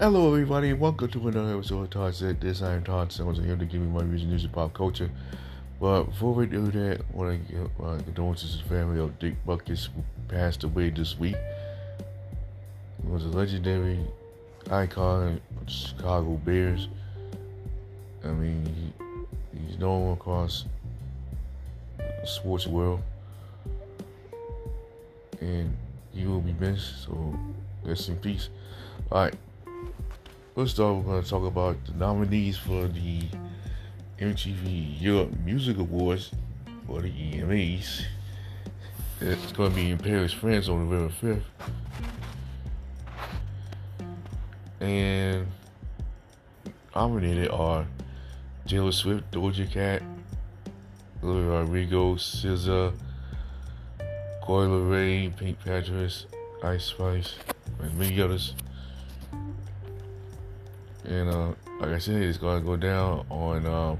Hello, everybody, and welcome to another episode of Todd Said This. I am Todd Summers, and here to give you my on news and pop culture. But before we do that, I want to give uh, condolences to the family of Dick Butkus, who passed away this week. He was a legendary icon of the Chicago Bears. I mean, he, he's known across the sports world, and he will be missed, so rest in peace. All right. First off, we're going to talk about the nominees for the MTV Europe Music Awards for the EMAs. It's going to be in Paris, France on November 5th. And nominated are Taylor Swift, Doja Cat, Olivia Rodrigo, SZA, Coi Leray, PinkPantheress, Ice Spice, and many others. And uh, like I said, it's gonna go down on um,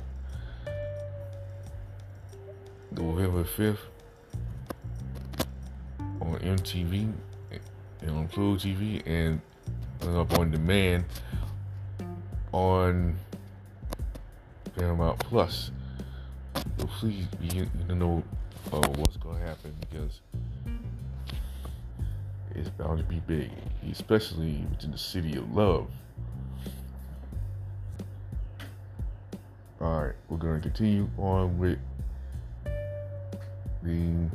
November fifth on MTV and on Pluto TV and up on demand on Paramount Plus. So please, you, you know uh, what's gonna happen because it's bound to be big, especially within the city of love. All right, we're going to continue on with the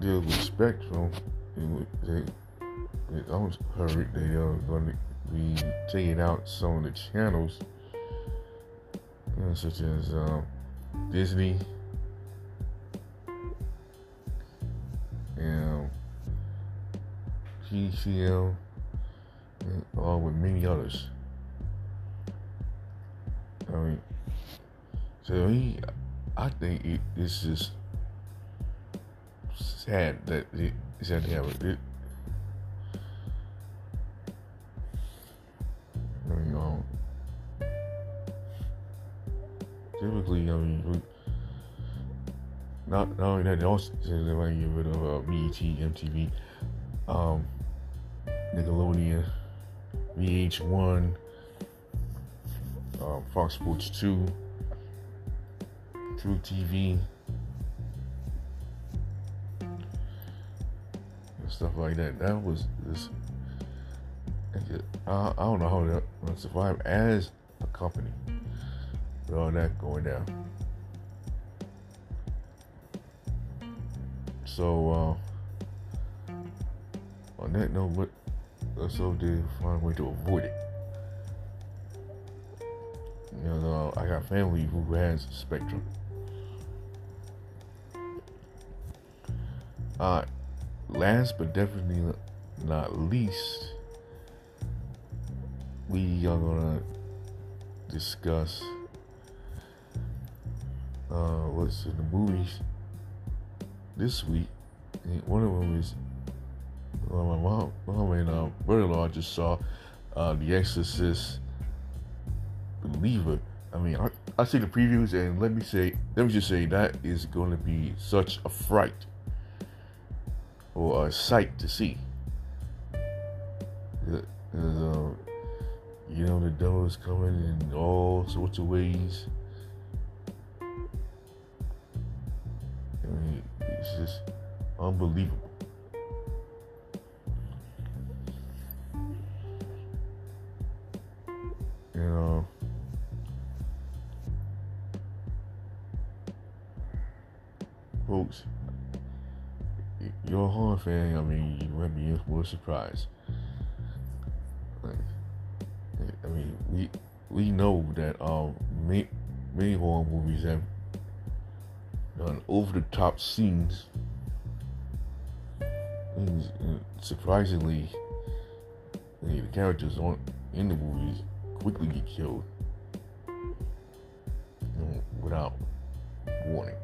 deal with Spectrum. They, they, I was heard they are going to be taking out some of the channels, you know, such as um, Disney and and along with many others. I mean, so he, I think it, it's just sad that it, it's had to happen. It, I mean, um, typically, I mean, we, not, not only that, they also get rid of uh, BET, MTV, um, Nickelodeon, VH1, um, Fox Sports 2, truTV, and stuff like that. That was this. I, don't know how will survive as a company with all that going down. So, uh, on that note, let's hope they find a way to avoid it. You know, I got family who has Spectrum. Uh, last but definitely not least, we are gonna discuss uh, what's in the movies this week. One of them is well, my mom, mom and uh, brother-in-law just saw uh, The Exorcist Believer. I mean, I, I see the previews, and let me say, let me just say that is going to be such a fright or a sight to see. Because, uh, you know, the devil is coming in all sorts of ways. I mean, it's just unbelievable. You're a horror fan. I mean, you might be in for a surprise. Like, I mean, we we know that um many, many horror movies have done over the top scenes. And, and surprisingly, the characters on in the movies quickly get killed you know, without warning.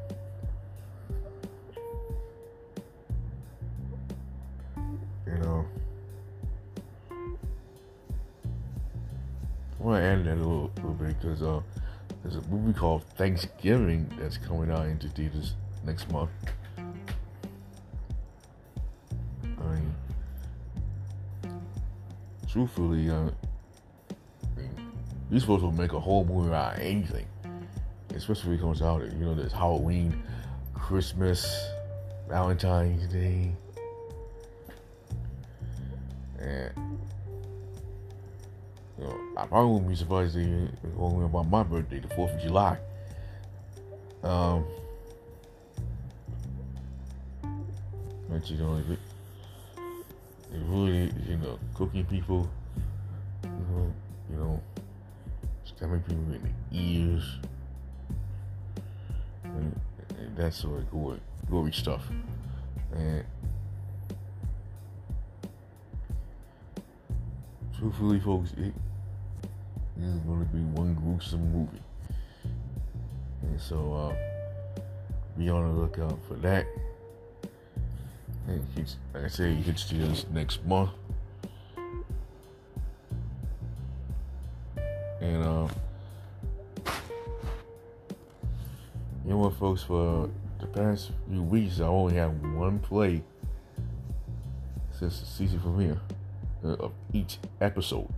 Want to add that a little, little bit because uh, there's a movie called Thanksgiving that's coming out into theaters next month. I mean, truthfully, uh, I mean, you're supposed to make a whole movie out of anything, especially when it comes out. You know, there's Halloween, Christmas, Valentine's Day, and you know, I probably wouldn't be surprised if it only about my birthday, the Fourth of July. Um, but you know, it, it really, you know, cooking people, you know, you know, stabbing people in the ears, and, and that sort of gory, gory stuff, and. Truthfully, folks, it is going to be one gruesome movie. And so, uh, be on the lookout for that. And like I say, it hits us next month. And, uh, you know what, folks, for the past few weeks, I only have one play since the season premiere of each episode.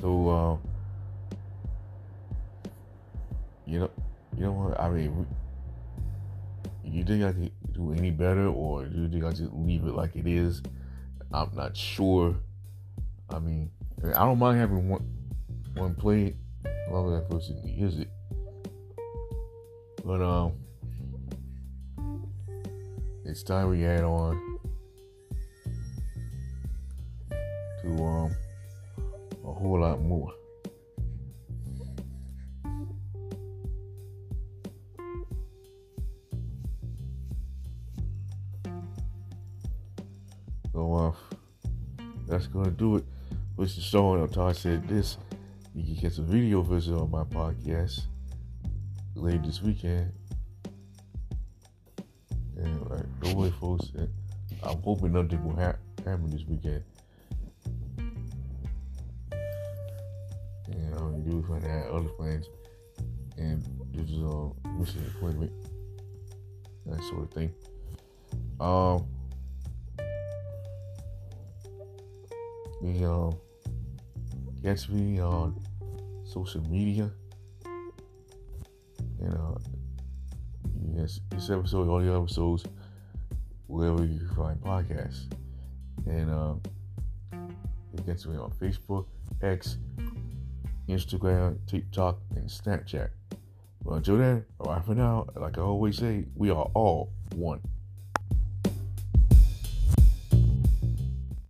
So, uh, you know, you know what? I mean, you think I could do any better, or do you think I just leave it like it is? I'm not sure. I mean, I don't mind having one one play, as long as that person use it. But um, it's time we add on to um a whole lot more. So uh, that's gonna do it. Mr. Stone, Todd said this. You can catch a video version on my podcast later this weekend. And uh, don't worry, folks. I'm hoping nothing will ha- happen this weekend. Do find out other plans and this is a mission appointment, that sort of thing. Um. The um, me on social media. And uh, yes, this episode, all the episodes, wherever you find podcasts. And um, me on Facebook, X, Instagram, TikTok, and Snapchat. But until then, bye for now. Like I always say, we are all one.